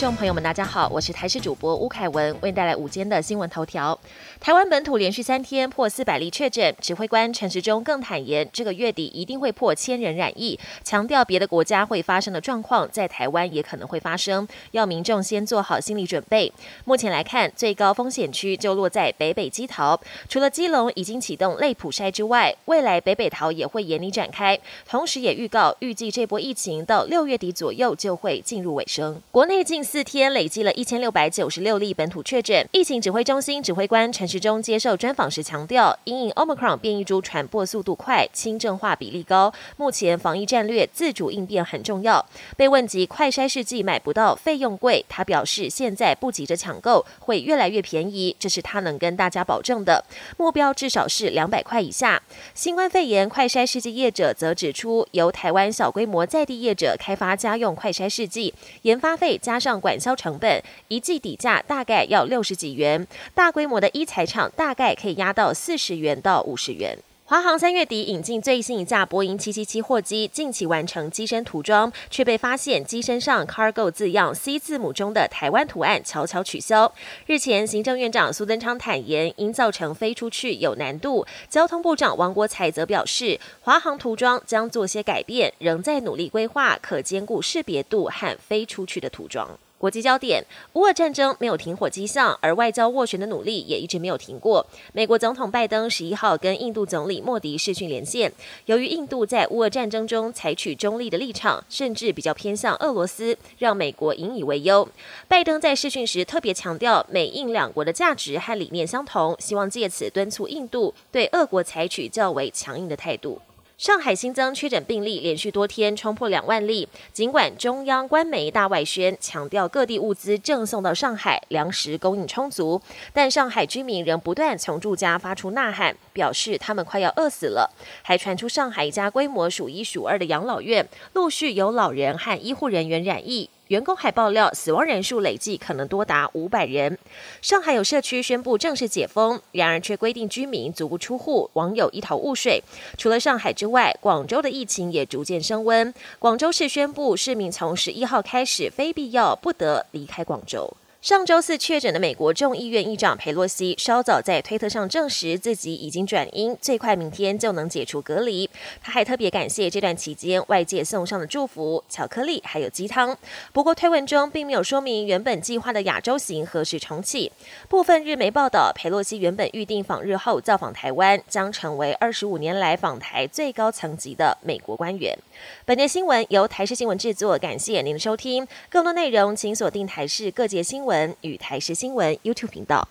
众朋友们，大家好，我是台视主播吴凯文，为您带来午间的新闻头条。台湾本土连续三天破四百例确诊，指挥官陈时中更坦言，这个月底一定会破千人染疫，强调别的国家会发生的状况，在台湾也可能会发生，要民众先做好心理准备。目前来看，最高风险区就落在北北基桃，除了基隆已经启动类普筛之外，未来北北桃也会严厉展开，同时也预告预计这波疫情到六月底左右就会进入尾声。国内近四天累计了一千六百九十六例本土确诊。疫情指挥中心指挥官陈时中接受专访时强调，因应 Omicron 变异株传播速度快、轻症化比例高，目前防疫战略自主应变很重要。被问及快筛试剂买不到、费用贵，他表示现在不急着抢购，会越来越便宜，这是他能跟大家保证的。目标至少是两百块以下。新冠肺炎快筛试剂业者则指出，由台湾小规模在地业者开发家用快筛试剂，研发费。加上管销成本，一季底价大概要六十几元，大规模的一材厂大概可以压到四十元到五十元。华航三月底引进最新一架波音七七七货机，近期完成机身涂装，却被发现机身上 cargo 字样 C 字母中的台湾图案悄悄取消。日前，行政院长苏贞昌坦言，因造成飞出去有难度。交通部长王国才则表示，华航涂装将做些改变，仍在努力规划可兼顾识别度和飞出去的涂装。国际焦点：乌俄战争没有停火迹象，而外交斡旋的努力也一直没有停过。美国总统拜登十一号跟印度总理莫迪视讯连线，由于印度在乌俄战争中采取中立的立场，甚至比较偏向俄罗斯，让美国引以为忧。拜登在视讯时特别强调，美印两国的价值和理念相同，希望借此敦促印度对俄国采取较为强硬的态度。上海新增确诊病例连续多天冲破两万例，尽管中央官媒大外宣强调各地物资正送到上海，粮食供应充足，但上海居民仍不断从住家发出呐喊，表示他们快要饿死了。还传出上海一家规模数一数二的养老院，陆续有老人和医护人员染疫。员工还爆料，死亡人数累计可能多达五百人。上海有社区宣布正式解封，然而却规定居民足不出户，网友一头雾水。除了上海之外，广州的疫情也逐渐升温。广州市宣布，市民从十一号开始，非必要不得离开广州。上周四确诊的美国众议院议长佩洛西，稍早在推特上证实自己已经转阴，最快明天就能解除隔离。他还特别感谢这段期间外界送上的祝福、巧克力还有鸡汤。不过推文中并没有说明原本计划的亚洲行何时重启。部分日媒报道，佩洛西原本预定访日后造访台湾，将成为二十五年来访台最高层级的美国官员。本节新闻由台视新闻制作，感谢您的收听。更多内容请锁定台视各界新闻文与台视新闻 YouTube 频道。